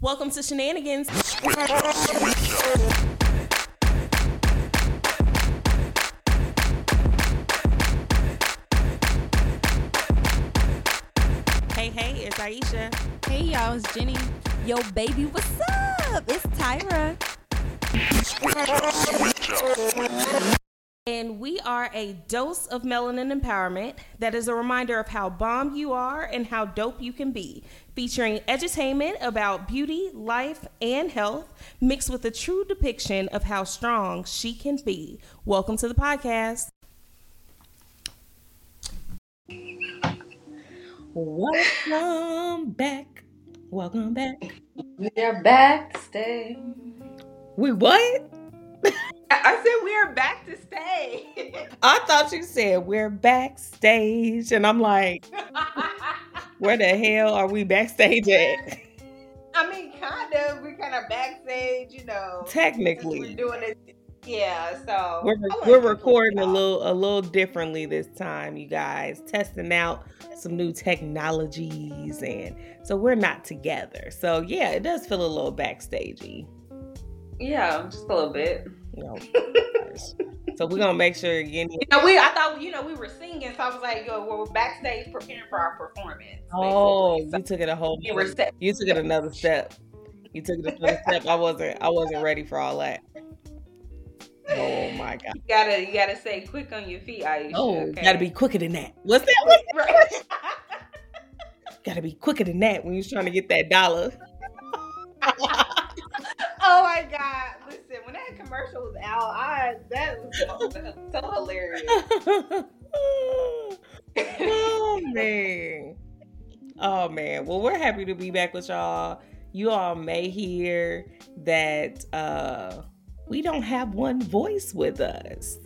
Welcome to Shenanigans. Hey, hey, it's Aisha. Hey y'all, it's Jenny. Yo, baby, what's up? It's Tyra. And we are a dose of melanin empowerment that is a reminder of how bomb you are and how dope you can be, featuring edutainment about beauty, life, and health, mixed with a true depiction of how strong she can be. Welcome to the podcast. Welcome back. Welcome back. We are back stay. We what? I said we are back to stay. I thought you said we're backstage, and I'm like, where the hell are we backstage at? I mean, kind of. We're kind of backstage, you know. Technically, We're doing it. Yeah, so we're, we're recording a little a little differently this time, you guys. Testing out some new technologies, and so we're not together. So yeah, it does feel a little backstagey. Yeah, just a little bit. You know. so we're gonna make sure you You know, we I thought you know we were singing, so I was like, yo, we're backstage preparing for our performance. Oh, basically. you took it a whole. So we were set. You took it another step. You took it another step. I wasn't. I wasn't ready for all that. Oh my god. You gotta you gotta say quick on your feet, Aisha. Oh, okay? gotta be quicker than that. What's that? What's that? Right. Gotta be quicker than that when you're trying to get that dollar. Oh my god! Listen, when that commercial was out, I that was so, so hilarious. oh man. Oh man. Well, we're happy to be back with y'all. You all may hear that uh we don't have one voice with us.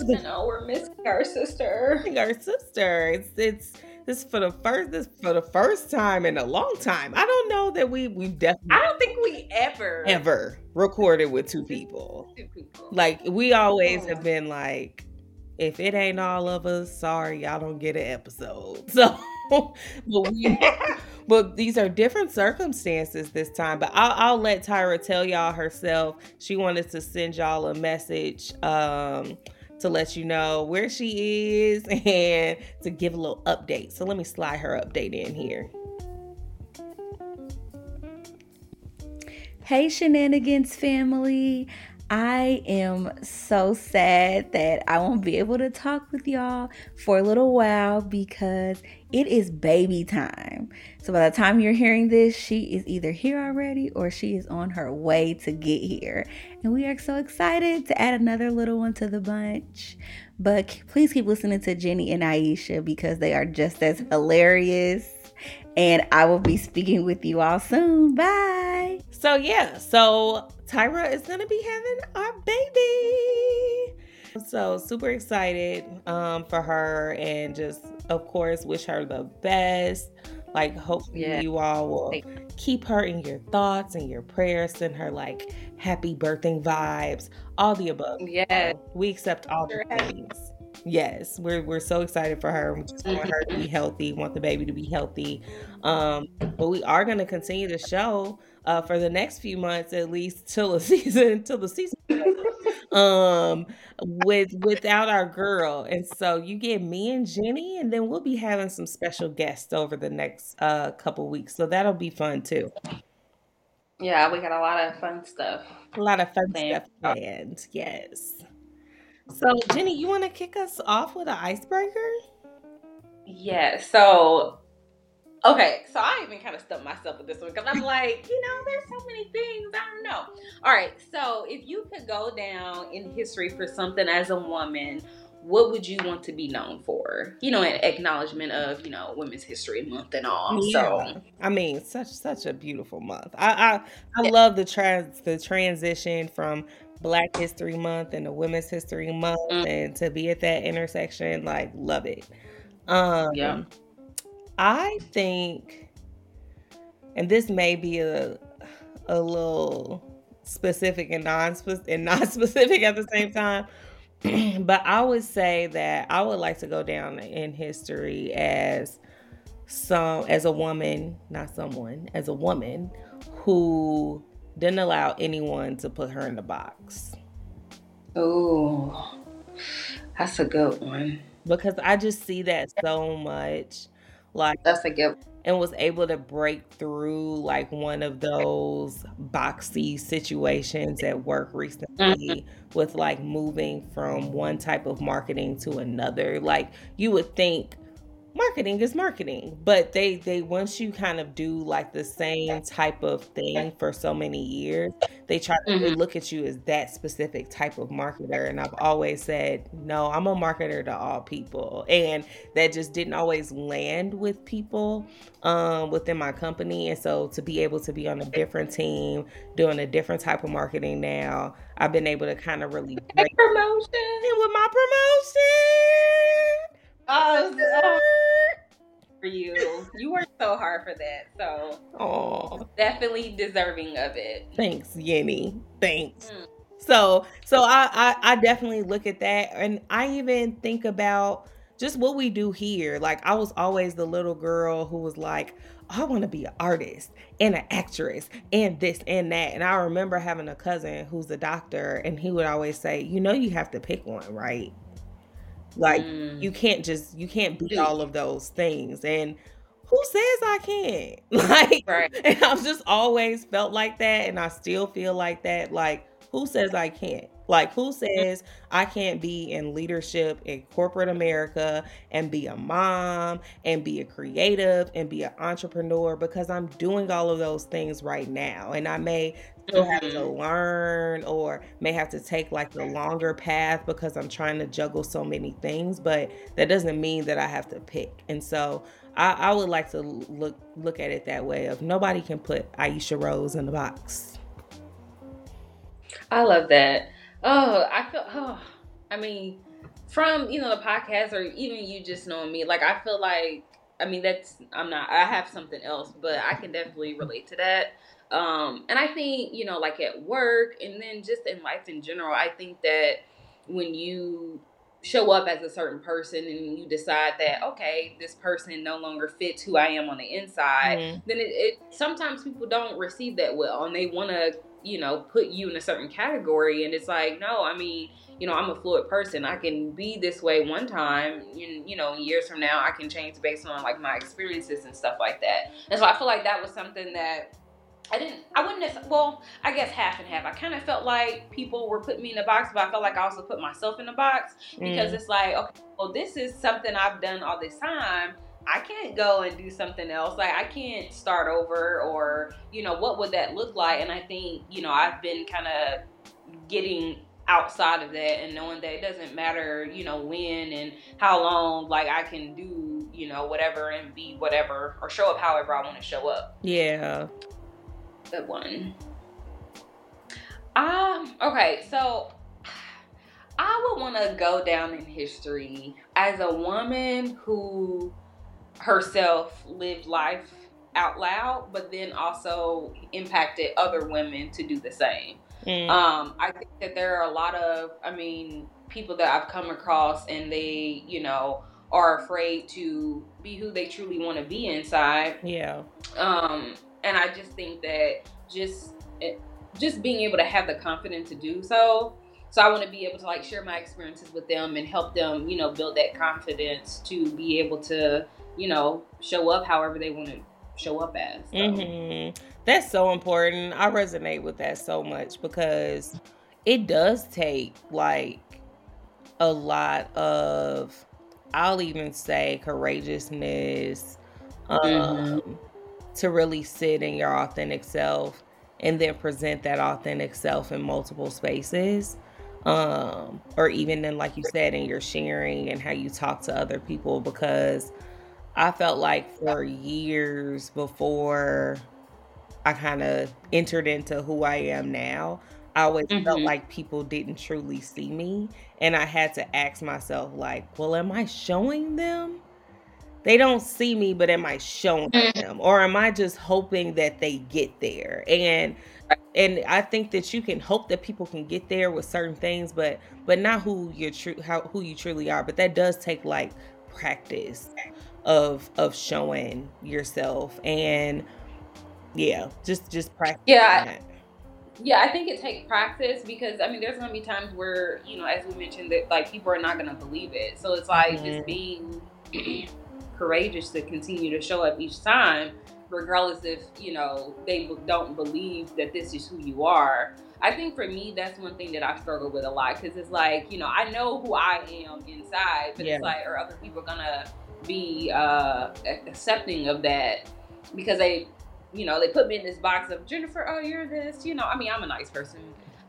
Know we're missing our sister. Our sister. It's it's this for the first this for the first time in a long time. I don't know that we we've definitely I don't think we ever ever recorded with two people. two people. Like we always Oh. have been like, if it ain't all of us, sorry, y'all don't get an episode. So, but we, but these are different circumstances this time. But I'll, I'll let Tyra tell y'all herself. She wanted to send y'all a message. Um, to let you know where she is and to give a little update. So let me slide her update in here. Hey, Shenanigans family. I am so sad that I won't be able to talk with y'all for a little while because it is baby time. So by the time you're hearing this, she is either here already or she is on her way to get here. And we are so excited to add another little one to the bunch. But please keep listening to Jenny and Aisha because they are just as hilarious. And I will be speaking with you all soon. Bye. So yeah, so Tyra is gonna be having our baby. I'm So super excited um, for her, and just of course wish her the best. Like hopefully Yeah. you all will keep her in your thoughts and your prayers. Send her like happy birthing vibes, all the above. Yes. We accept all the things. Yes, we're we're so excited for her. We just want her to be healthy, want the baby to be healthy. Um, but we are going to continue the show uh, for the next few months, at least till the season, till the season. um, with without our girl, and so you get me and Jenny, and then we'll be having some special guests over the next uh couple weeks. So that'll be fun too. Yeah, we got a lot of fun stuff. A lot of fun Planned. stuff planned. Yes. So Jenny, you want to kick us off with an icebreaker? Yeah. So, okay. So I even kind of stumped myself with this one because I'm like, you know, there's so many things I don't know. All right. So if you could go down in history for something as a woman, what would you want to be known for? You know, an acknowledgement of you know Women's History Month and all. So I mean, such such a beautiful month. I I, I love the trans the transition from Black History Month and the Women's History Month, Mm. and to be at that intersection, like, love it. Um, Yeah. I think, and this may be a a little specific and non and non specific at the same time. but I would say that I would like to go down in history as some as a woman, not someone, as a woman who didn't allow anyone to put her in the box. Oh, that's a good one. Because I just see that so much. Like that's a good and was able to break through like one of those boxy situations at work recently mm-hmm. with like moving from one type of marketing to another. Like you would think marketing is marketing but they they once you kind of do like the same type of thing for so many years they try to mm-hmm. look at you as that specific type of marketer and i've always said no i'm a marketer to all people and that just didn't always land with people um, within my company and so to be able to be on a different team doing a different type of marketing now i've been able to kind of really break promotion and with my promotion Oh, for you. You worked so hard for that. So oh, definitely deserving of it. Thanks, Yenny. Thanks. Mm. So so I, I I definitely look at that and I even think about just what we do here. Like I was always the little girl who was like, I want to be an artist and an actress and this and that. And I remember having a cousin who's a doctor and he would always say, you know you have to pick one, right? Like mm. you can't just you can't be all of those things. And who says I can't? Like right. and I've just always felt like that and I still feel like that. Like who says I can't? Like, who says I can't be in leadership in corporate America and be a mom and be a creative and be an entrepreneur because I'm doing all of those things right now. And I may still have to mm-hmm. learn or may have to take like the longer path because I'm trying to juggle so many things, but that doesn't mean that I have to pick. And so I, I would like to look look at it that way of nobody can put Aisha Rose in the box. I love that. Oh, I feel. Oh, I mean, from you know the podcast or even you just knowing me, like I feel like. I mean, that's I'm not. I have something else, but I can definitely relate to that. Um, and I think you know, like at work, and then just in life in general, I think that when you show up as a certain person and you decide that okay this person no longer fits who i am on the inside mm-hmm. then it, it, sometimes people don't receive that well and they want to you know, put you in a certain category. And it's like, no, I mean, you know, I'm a fluid person. I can be this way one time, and you know, years from now, I can change based on like my experiences and stuff like that. And so I feel like that was something that I didn't, I wouldn't have, well, I guess half and half. I kind of felt like people were putting me in a box, but I felt like I also put myself in a box because mm. it's like, okay, well, this is something I've done all this time I can't go and do something else. Like I can't start over or, you know, what would that look like? And I think, you know, I've been kind of getting outside of that and knowing that it doesn't matter, you know, when and how long, like I can do, you know, whatever and be whatever or show up however I want to show up. Yeah. Good one. Um, okay, so I would want to go down in history as a woman who herself lived life out loud, but then also impacted other women to do the same. Mm. Um, I think that there are a lot of, I mean, people that I've come across and they, you know, are afraid to be who they truly want to be inside. Yeah. Um, and I just think that just eh, just being able to have the confidence to do so. So I want to be able to like share my experiences with them and help them, you know, build that confidence to be able to you know, show up however they want to show up as. So. Mm-hmm. That's so important. I resonate with that so much because it does take like a lot of, I'll even say, courageousness um, mm-hmm. To really sit in your authentic self and then present that authentic self in multiple spaces um or even in like you said in your sharing and how you talk to other people because I felt like for years before I kind of entered into who I am now, I always mm-hmm. felt like people didn't truly see me. And I had to ask myself, like, well, am I showing them? They don't see me, but am I showing mm-hmm. them? Or am I just hoping that they get there? And and I think that you can hope that people can get there with certain things, but but not who you're true how who you truly are. But that does take like practice of of showing yourself and yeah, just just practice. Yeah. That. Yeah, I think it takes practice because I mean, there's gonna be times where you know, as we mentioned, that like people are not gonna believe it. So it's like mm-hmm. just being courageous to continue to show up each time, regardless if you know they don't believe that this is who you are. I think for me, that's one thing that I struggle with a lot because it's like you know I know who I am inside, but yeah. it's like are other people gonna be uh, accepting of that because they you know, they put me in this box of Jennifer, oh, you're this, you know. I mean, I'm a nice person.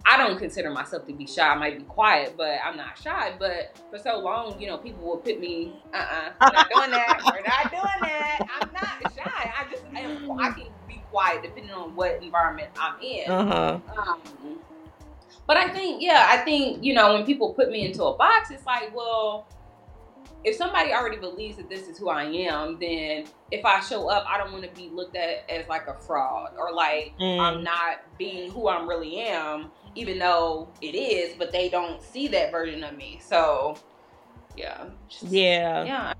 I don't consider myself to be shy. I might be quiet, but I'm not shy. But for so long, you know, people will put me, uh uh-uh, uh, not doing that. We're not doing that. I'm not shy. I just, I, am, I can be quiet depending on what environment I'm in. Uh-huh. Um, but I think, yeah, I think, you know, when people put me into a box, it's like, well, if somebody already believes that this is who I am, then if I show up, I don't want to be looked at as like a fraud or like mm. I'm not being who I really am, even though it is, but they don't see that version of me. So, yeah. Just, yeah. Yeah.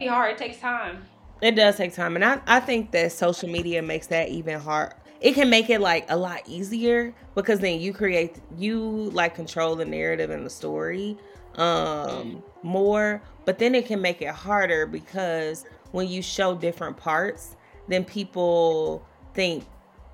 It's hard. It takes time. It does take time. And I, I think that social media makes that even hard. It can make it like a lot easier because then you create, you like control the narrative and the story um more but then it can make it harder because when you show different parts then people think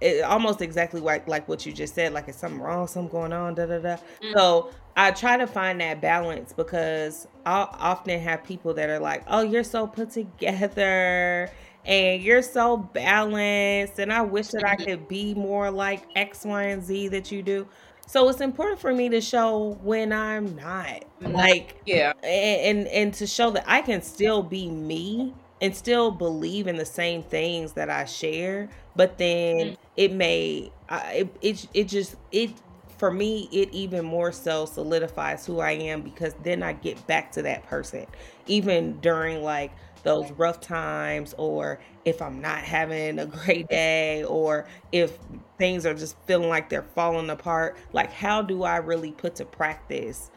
it almost exactly like like what you just said like is something wrong something going on da da da mm-hmm. so i try to find that balance because i often have people that are like oh you're so put together and you're so balanced and i wish that i mm-hmm. could be more like x y and z that you do so it's important for me to show when I'm not. Like yeah. And and, and to show that I can still be me and still believe in the same things that I share, but then mm-hmm. it may I, it, it it just it for me it even more so solidifies who I am because then I get back to that person even during like those rough times or if I'm not having a great day or if things are just feeling like they're falling apart, like how do I really put to practice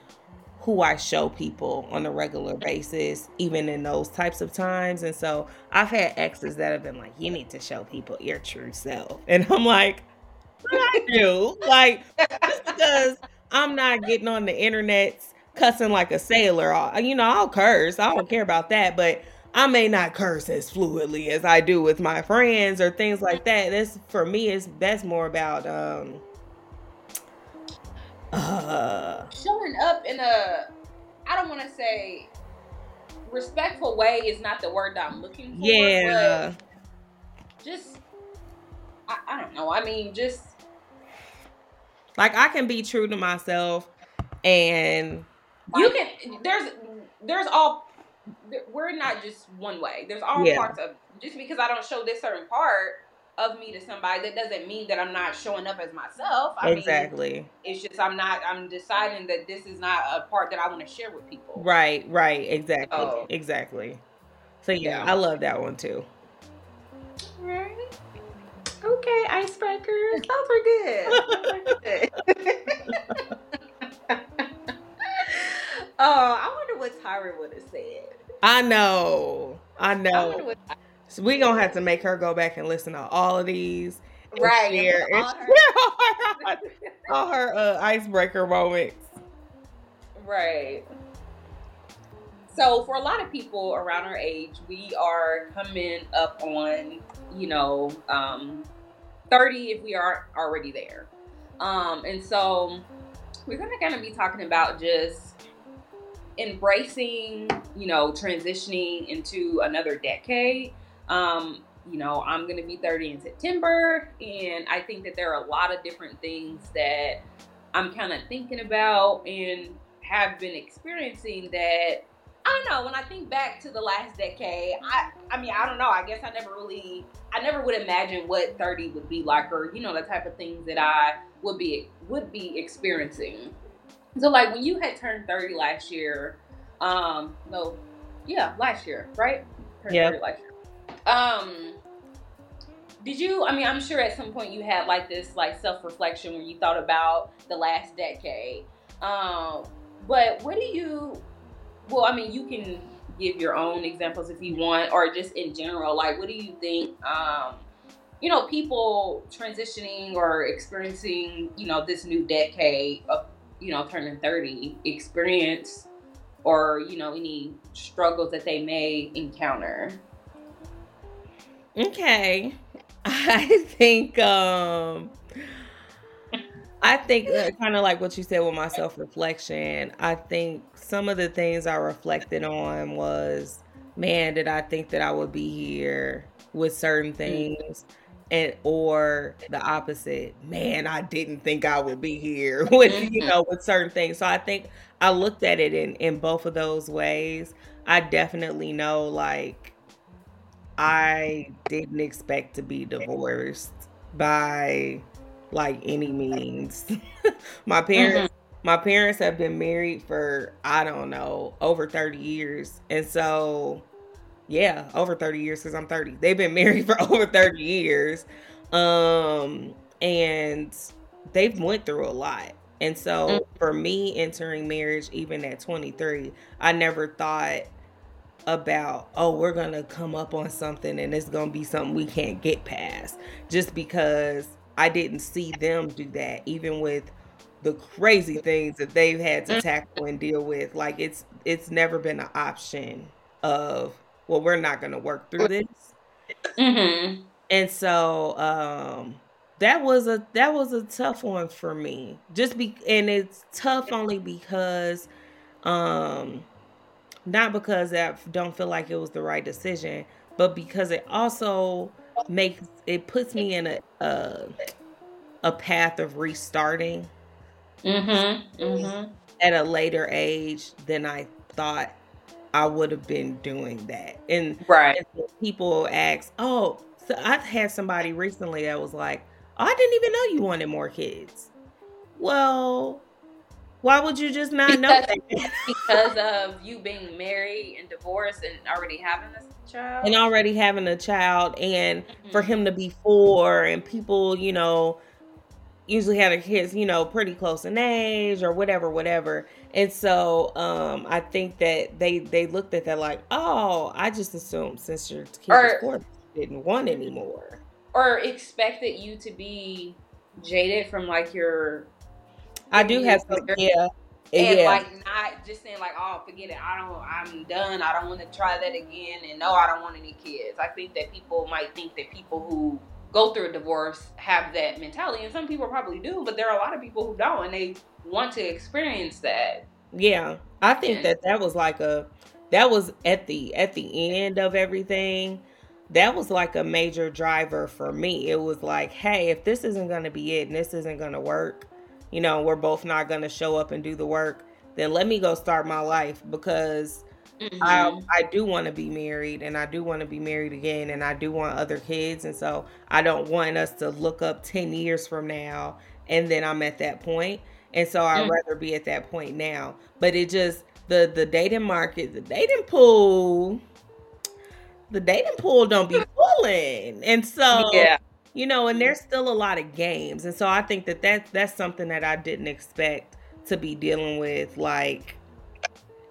who I show people on a regular basis, even in those types of times? And so I've had exes that have been like, you need to show people your true self. And I'm like, I do. like, just because I'm not getting on the internet cussing like a sailor, you know, I'll curse. I don't care about that. But I may not curse as fluidly as I do with my friends or things like that. This for me is that's more about um uh showing up in a I don't want to say respectful way is not the word that I'm looking for. Yeah. just I, I don't know. I mean just like I can be true to myself and you can there's there's all we're not just one way. There's all yeah. parts of just because I don't show this certain part of me to somebody, that doesn't mean that I'm not showing up as myself. I exactly. Mean, it's just I'm not. I'm deciding that this is not a part that I want to share with people. Right. Right. Exactly. So, exactly. So yeah, yeah, I love that one too. Right. Okay, icebreakers. Those were good. Those were good. Oh, I wonder what Tyra would have said. I know. I know. I so we gonna have to make her go back and listen to all of these. Right. Share, and all her, all her uh, icebreaker moments. Right. So for a lot of people around our age, we are coming up on, you know, um, 30 if we are already there. Um, and so we're gonna kind of be talking about just embracing, you know, transitioning into another decade. Um, you know, I'm going to be 30 in September, and I think that there are a lot of different things that I'm kind of thinking about and have been experiencing that I don't know. When I think back to the last decade, I I mean I don't know. I guess I never really I never would imagine what 30 would be like, or you know the type of things that I would be would be experiencing. So like when you had turned 30 last year, um, no, yeah, last year, right? yeah. last year. Um, did you? I mean, I'm sure at some point you had like this like self reflection when you thought about the last decade. Um, but what do you? Well, I mean, you can give your own examples if you want, or just in general, like what do you think? Um, you know, people transitioning or experiencing, you know, this new decade of, you know, turning 30 experience or, you know, any struggles that they may encounter. Okay. I think um I think kind of like what you said with my self reflection. I think some of the things I reflected on was, man, did I think that I would be here with certain mm. things, and or the opposite, man, I didn't think I would be here with you mm-hmm. know with certain things. So I think I looked at it in in both of those ways. I definitely know like I didn't expect to be divorced by like any means. my parents mm-hmm. my parents have been married for I don't know, over 30 years. And so yeah, over 30 years cuz I'm 30. They've been married for over 30 years. Um and they've went through a lot. And so mm-hmm. for me entering marriage even at 23, I never thought about oh we're gonna come up on something and it's gonna be something we can't get past. Just because i didn't see them do that even with the crazy things that they've had to tackle and deal with. Like it's it's never been an option of well we're not gonna work through this. Mm-hmm. and so um that was a that was a tough one for me. Just be and it's tough only because um not because I don't feel like it was the right decision, but because it also makes it puts me in a a, a path of restarting mm-hmm, mm-hmm. at a later age than I thought I would have been doing that. And right, and people ask, "Oh, so I've had somebody recently that was like, oh, I didn't even know you wanted more kids." Well, why would you just not know because, because of you being married and divorced and already having a child? And already having a child and mm-hmm. for him to be four and people, you know, usually have their kids, you know, pretty close in age or whatever, whatever. And so um I think that they they looked at that like, oh, I just assumed since your kid or, was four didn't want anymore. Or expected you to be jaded from like your I do have some, yeah. And yeah. like not just saying like, oh, forget it. I don't. I'm done. I don't want to try that again. And no, I don't want any kids. I think that people might think that people who go through a divorce have that mentality, and some people probably do. But there are a lot of people who don't, and they want to experience that. Yeah, I think and, that that was like a that was at the at the end of everything that was like a major driver for me. It was like, hey, if this isn't going to be it and this isn't going to work, you know, we're both not going to show up and do the work, then let me go start my life because mm-hmm. I I do want to be married and I do want to be married again and I do want other kids and so I don't want us to look up 10 years from now and then I'm at that point. And so I'd mm-hmm. rather be at that point now. But it just the the dating market, the dating pool, the dating pool don't be pulling. And so yeah you know, and there's still a lot of games. And so I think that that's, that's something that I didn't expect to be dealing with, like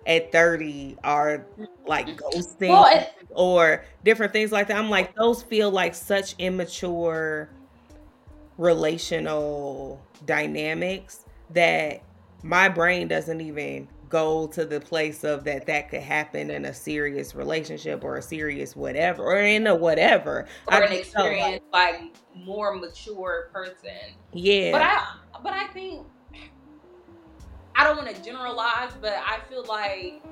at 30 are like mm-hmm. ghosting well, or different things like that. I'm like, those feel like such immature relational dynamics that my brain doesn't even go to the place of that that could happen in a serious relationship or a serious whatever or in a whatever. Or I an experience like, like more mature person. Yeah. But i but i think i don't want to generalize but i feel like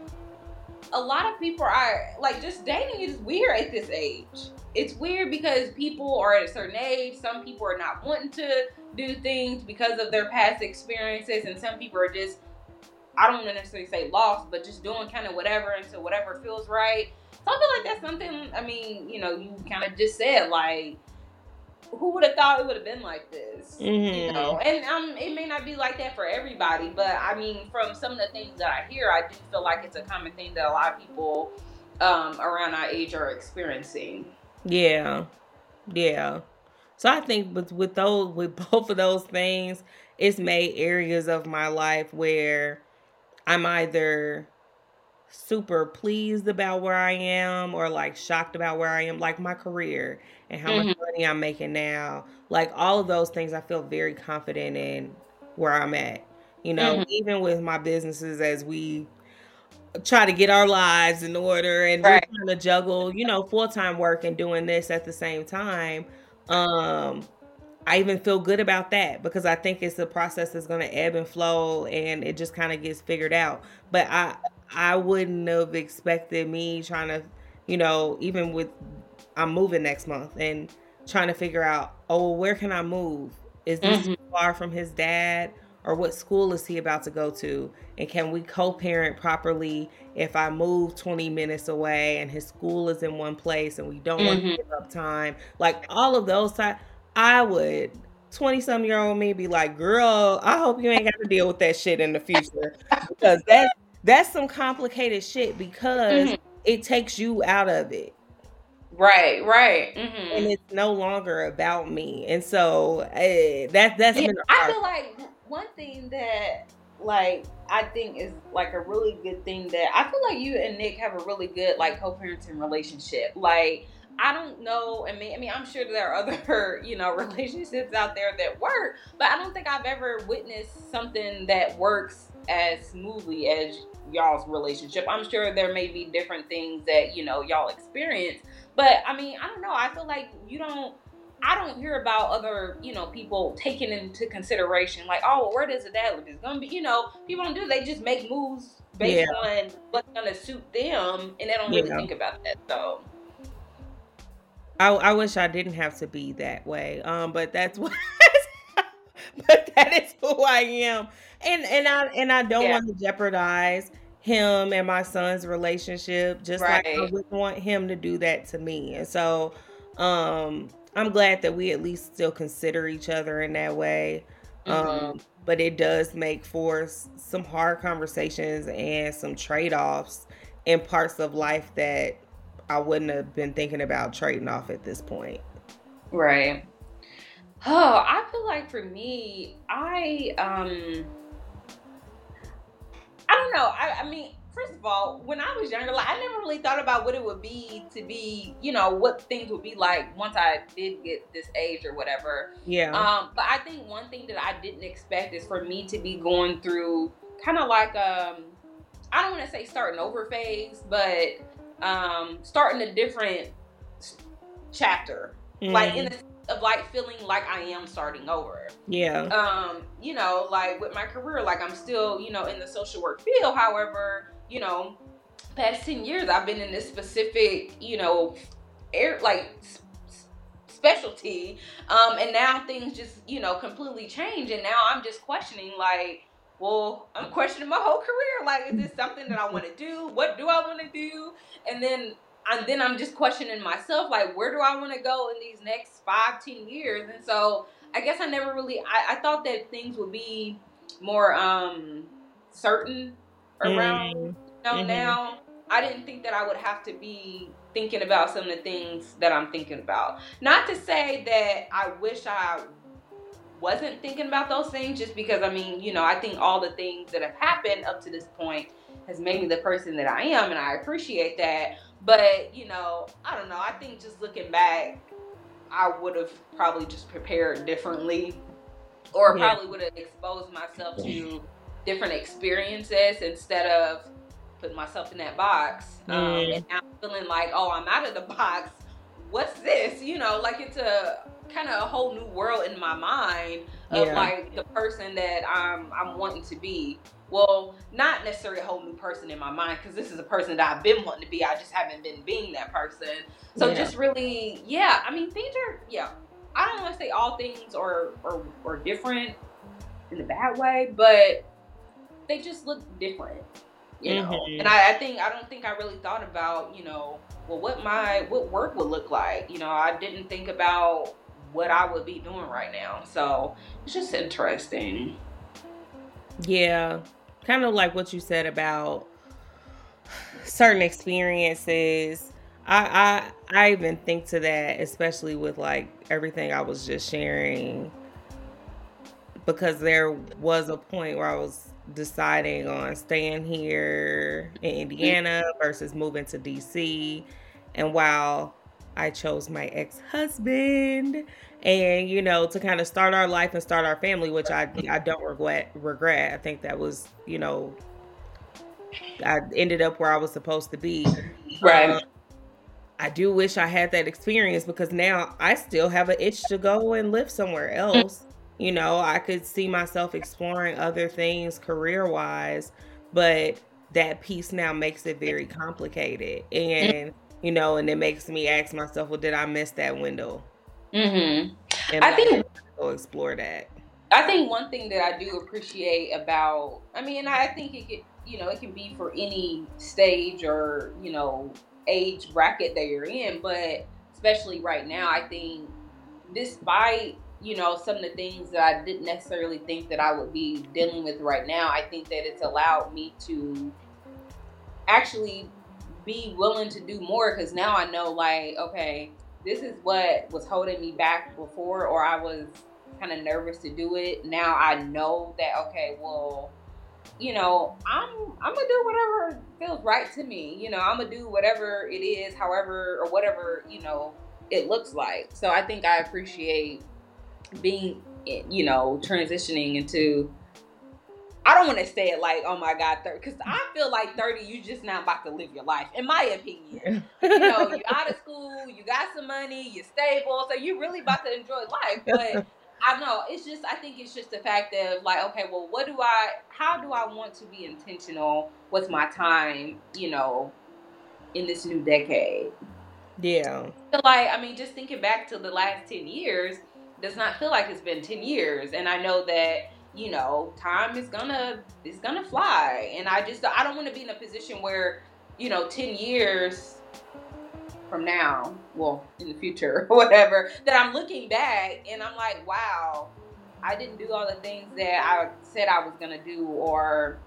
a lot of people are like just dating is weird at this age. It's weird because people are at a certain age. Some people are not wanting to do things because of their past experiences and some people are just I don't want to necessarily say lost, but just doing kind of whatever until whatever feels right. So I feel like that's something. I mean, you know, you kind of just said like, who would have thought it would have been like this? Mm-hmm. You know, and um, it may not be like that for everybody, but I mean, from some of the things that I hear, I do feel like it's a common thing that a lot of people um, around our age are experiencing. Yeah, yeah. So I think with with those with both of those things, it's made areas of my life where I'm either super pleased about where I am or like shocked about where I am, like my career and how mm-hmm. much money I'm making now. Like all of those things, I feel very confident in where I'm at. You know, mm-hmm. even with my businesses as we try to get our lives in order and right. we're trying to juggle, you know, full time work and doing this at the same time. Um, I even feel good about that because I think it's a process that's going to ebb and flow and it just kind of gets figured out. But I I wouldn't have expected me trying to, you know, even with I'm moving next month and trying to figure out, oh, where can I move? Is this mm-hmm. far from his dad? Or what school is he about to go to? And can we co parent properly if I move 20 minutes away and his school is in one place and we don't mm-hmm. want to give up time? Like all of those types, I would 20 some year old me be like, girl, I hope you ain't got to deal with that shit in the future. because that's that's some complicated shit because mm-hmm. it takes you out of it. Right, right. Mm-hmm. And it's no longer about me. And so uh, that that's yeah, I feel like one thing that like I think is like a really good thing that I feel like you and Nick have a really good like co-parenting relationship. Like I don't know. I mean, I mean, I'm sure there are other, you know, relationships out there that work, but I don't think I've ever witnessed something that works as smoothly as y'all's relationship. I'm sure there may be different things that, you know, y'all experience, but I mean, I don't know. I feel like you don't I don't hear about other, you know, people taking into consideration like, oh, well, where does the dad live? It's gonna be, you know, people don't do. They just make moves based yeah. on what's gonna suit them, and they don't really yeah. think about that. So I, I wish I didn't have to be that way. Um, but that's what. but that is who I am, and and I and I don't yeah. want to jeopardize him and my son's relationship, just right. like I wouldn't want him to do that to me. And so, um, I'm glad that we at least still consider each other in that way. Mm-hmm. Um, but it does make for some hard conversations and some trade offs in parts of life that I wouldn't have been thinking about trading off at this point. Right. Oh, I feel like for me, I um I don't know. I, I mean, first of all, when I was younger, like I never really thought about what it would be to be, you know, what things would be like once I did get this age or whatever. Yeah. Um, but I think one thing that I didn't expect is for me to be going through kind of like um I don't want to say starting over phase, but um, starting a different chapter, mm. like in the of like feeling like I am starting over. Yeah. Um, you know, like with my career, like I'm still, you know, in the social work field. However, you know, past 10 years I've been in this specific, you know, air like specialty. Um, and now things just, you know, completely change. And now I'm just questioning like, well, I'm questioning my whole career. Like, is this something that I want to do? What do I want to do? And then and then I'm just questioning myself, like, where do I want to go in these next five, ten years? And so I guess I never really I, I thought that things would be more um certain around mm. you know mm-hmm. now. I didn't think that I would have to be thinking about some of the things that I'm thinking about. Not to say that I wish I wasn't thinking about those things just because I mean, you know, I think all the things that have happened up to this point has made me the person that I am and I appreciate that. But, you know, I don't know. I think just looking back, I would have probably just prepared differently or yeah. probably would have exposed myself to different experiences instead of putting myself in that box. Um, mm. and now feeling like, oh, I'm out of the box. What's this? You know, like it's a kind of a whole new world in my mind of yeah. like the person that I'm I'm wanting to be. Well, not necessarily a whole new person in my mind because this is a person that I've been wanting to be. I just haven't been being that person. So yeah. just really, yeah. I mean, things are yeah. I don't want to say all things are, are are different in a bad way, but they just look different you know mm-hmm. and I, I, think i don't think i really thought about you know well what my what work would look like you know i didn't think about what I would be doing right now. So it's just interesting. Yeah. Kind of like what you said about certain experiences. I I I even think to that, especially with like everything I was just sharing. Because there was a point where I was deciding on staying here in mm-hmm. Indiana versus moving to DC. And while I chose my ex husband, and you know, to kind of start our life and start our family, which I I don't regret. Regret. I think that was you know, I ended up where I was supposed to be. Right. Um, I do wish I had that experience because now I still have an itch to go and live somewhere else. You know, I could see myself exploring other things career wise, but that piece now makes it very complicated. And, you know, and it makes me ask myself, well, did I miss that window? Mm-hmm. And I think go explore that. I think one thing that I do appreciate about, I mean, I think it could, you know, it can be for any stage or, you know, age bracket that you're in, but especially right now, I think despite you know some of the things that I didn't necessarily think that I would be dealing with right now, I think that it's allowed me to actually be willing to do more because now I know like okay, this is what was holding me back before, or I was kind of nervous to do it. Now I know that okay, well you know, I'm I'm gonna do whatever feels right to me. You know, I'm gonna do whatever it is, however or whatever you know it looks like. So I think I appreciate being, eh, you know, transitioning into. I don't want to say it like, oh my God, 30, because I feel like 30, you just not about to live your life, in my opinion. you know, you're out of school, you got some money, you're stable, so you're really about to enjoy life. But I know it's just I think it's just the fact of like okay well what do I how do I want to be intentional with my time you know in this new decade yeah so like I mean just thinking back to the last 10 years does not feel like it's been 10 years and I know that you know time is gonna is gonna fly and I just I don't want to be in a position where you know 10 years from now, well, in the future or whatever, that I'm looking back and I'm like, wow, I didn't do all the things that I said I was to do, or,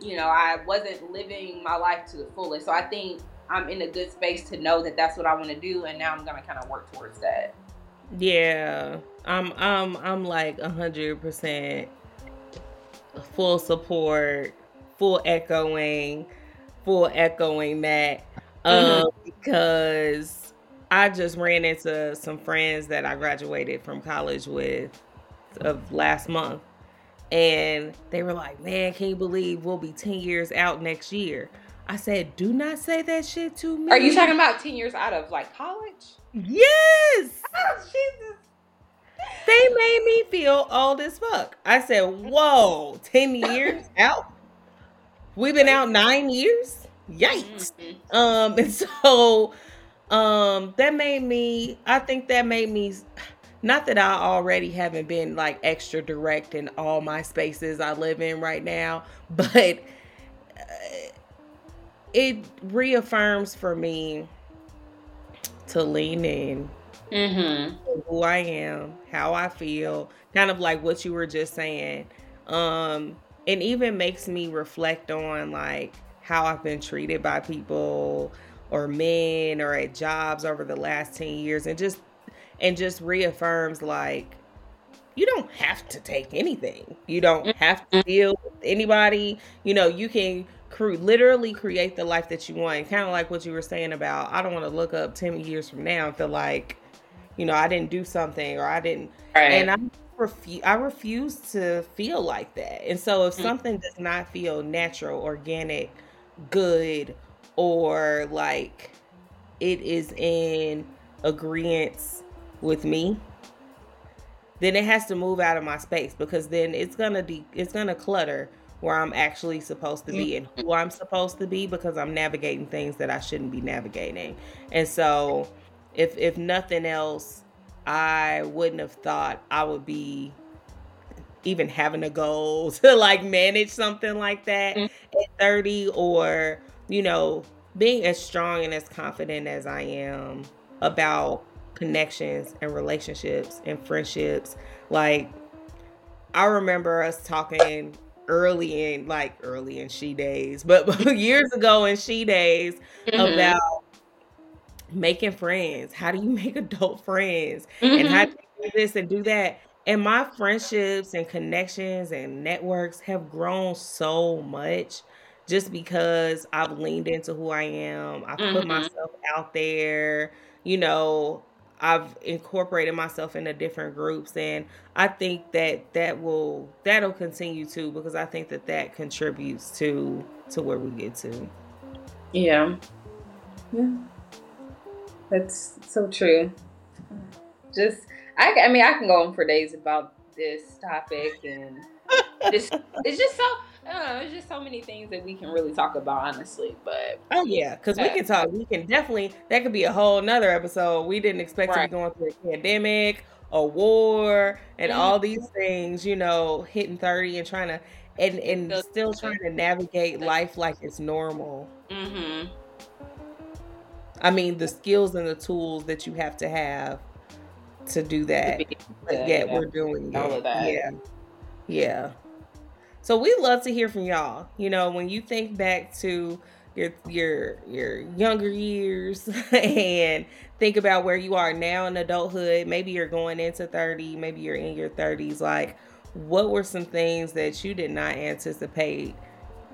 you know, I wasn't living my life to the fullest. So I think I'm in a good space to know that that's what I want to do. And now I'm to kind of work towards that. Yeah. I'm, I'm, I'm like a hundred percent full support, full echoing, full echoing that mm-hmm. um, because I just ran into some friends that I graduated from college with of last month. And they were like, man, can you believe we'll be 10 years out next year? I said, do not say that shit to me. Are you talking about 10 years out of like college? Yes. Oh, Jesus. They made me feel old as fuck. I said, whoa, 10 years out? We've been out nine years? Yikes. Mm-hmm. Um, and so um that made me I think that made me not that I already haven't been like extra direct in all my spaces I live in right now, but uh, it reaffirms for me to lean in mm-hmm. who I am, how I feel, kind of like what you were just saying. Um, and even makes me reflect on like how I've been treated by people or men or at jobs over the last 10 years and just and just reaffirms like you don't have to take anything. You don't mm-hmm. have to deal with anybody. You know, you can cre- literally create the life that you want. Kind of like what you were saying about I don't want to look up 10 years from now and feel like, you know, I didn't do something or I didn't. Right. And I refuse I refuse to feel like that. And so if mm. something does not feel natural, organic, good or like it is in agreement with me then it has to move out of my space because then it's gonna be it's gonna clutter where I'm actually supposed to be and who I'm supposed to be because I'm navigating things that I shouldn't be navigating. And so if if nothing else, I wouldn't have thought I would be even having a goal to like manage something like that mm-hmm. at 30 or you know being as strong and as confident as i am about connections and relationships and friendships like i remember us talking early in like early in she days but years ago in she days mm-hmm. about making friends how do you make adult friends mm-hmm. and how do you do this and do that and my friendships and connections and networks have grown so much just because I've leaned into who I am. I've mm-hmm. put myself out there. You know, I've incorporated myself into different groups and I think that that will that'll continue too because I think that that contributes to to where we get to. Yeah. Yeah. That's so true. Just I I mean I can go on for days about this topic and this it's just so I don't know. There's just so many things that we can really talk about, honestly. But oh yeah, because we can talk. We can definitely. That could be a whole nother episode. We didn't expect right. to be going through a pandemic, a war, and mm-hmm. all these things. You know, hitting thirty and trying to and and still trying to navigate life like it's normal. Mm-hmm. I mean, the skills and the tools that you have to have to do that. But yet we're doing all of that. Yeah. Yeah. So we love to hear from y'all. You know, when you think back to your your your younger years and think about where you are now in adulthood, maybe you're going into 30, maybe you're in your 30s like what were some things that you did not anticipate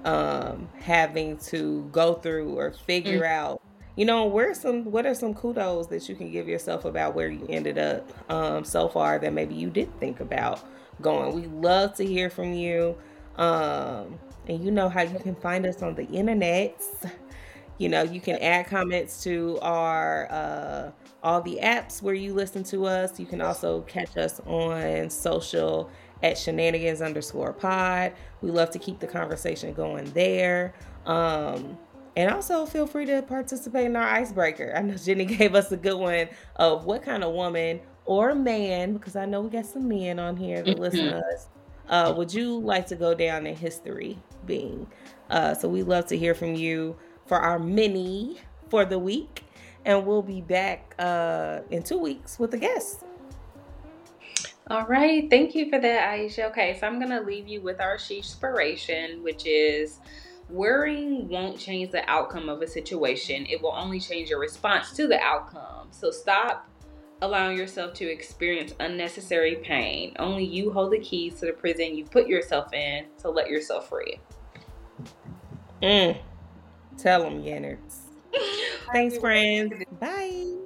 um having to go through or figure mm. out you know where some what are some kudos that you can give yourself about where you ended up um so far that maybe you did think about going we love to hear from you um, and you know how you can find us on the internet. You know, you can add comments to our uh, all the apps where you listen to us. You can also catch us on social at shenanigans underscore pod. We love to keep the conversation going there. Um, and also feel free to participate in our icebreaker. I know Jenny gave us a good one of what kind of woman or man, because I know we got some men on here that mm-hmm. listen to us uh, would you like to go down in history being? Uh, so we love to hear from you for our mini for the week. And we'll be back uh, in two weeks with a guest. All right. Thank you for that, Aisha. Okay, so I'm going to leave you with our inspiration, which is worrying won't change the outcome of a situation. It will only change your response to the outcome. So stop allowing yourself to experience unnecessary pain. Only you hold the keys to the prison you put yourself in, so let yourself free. Mm. Tell them, Yenners. Thanks, friends. Bye.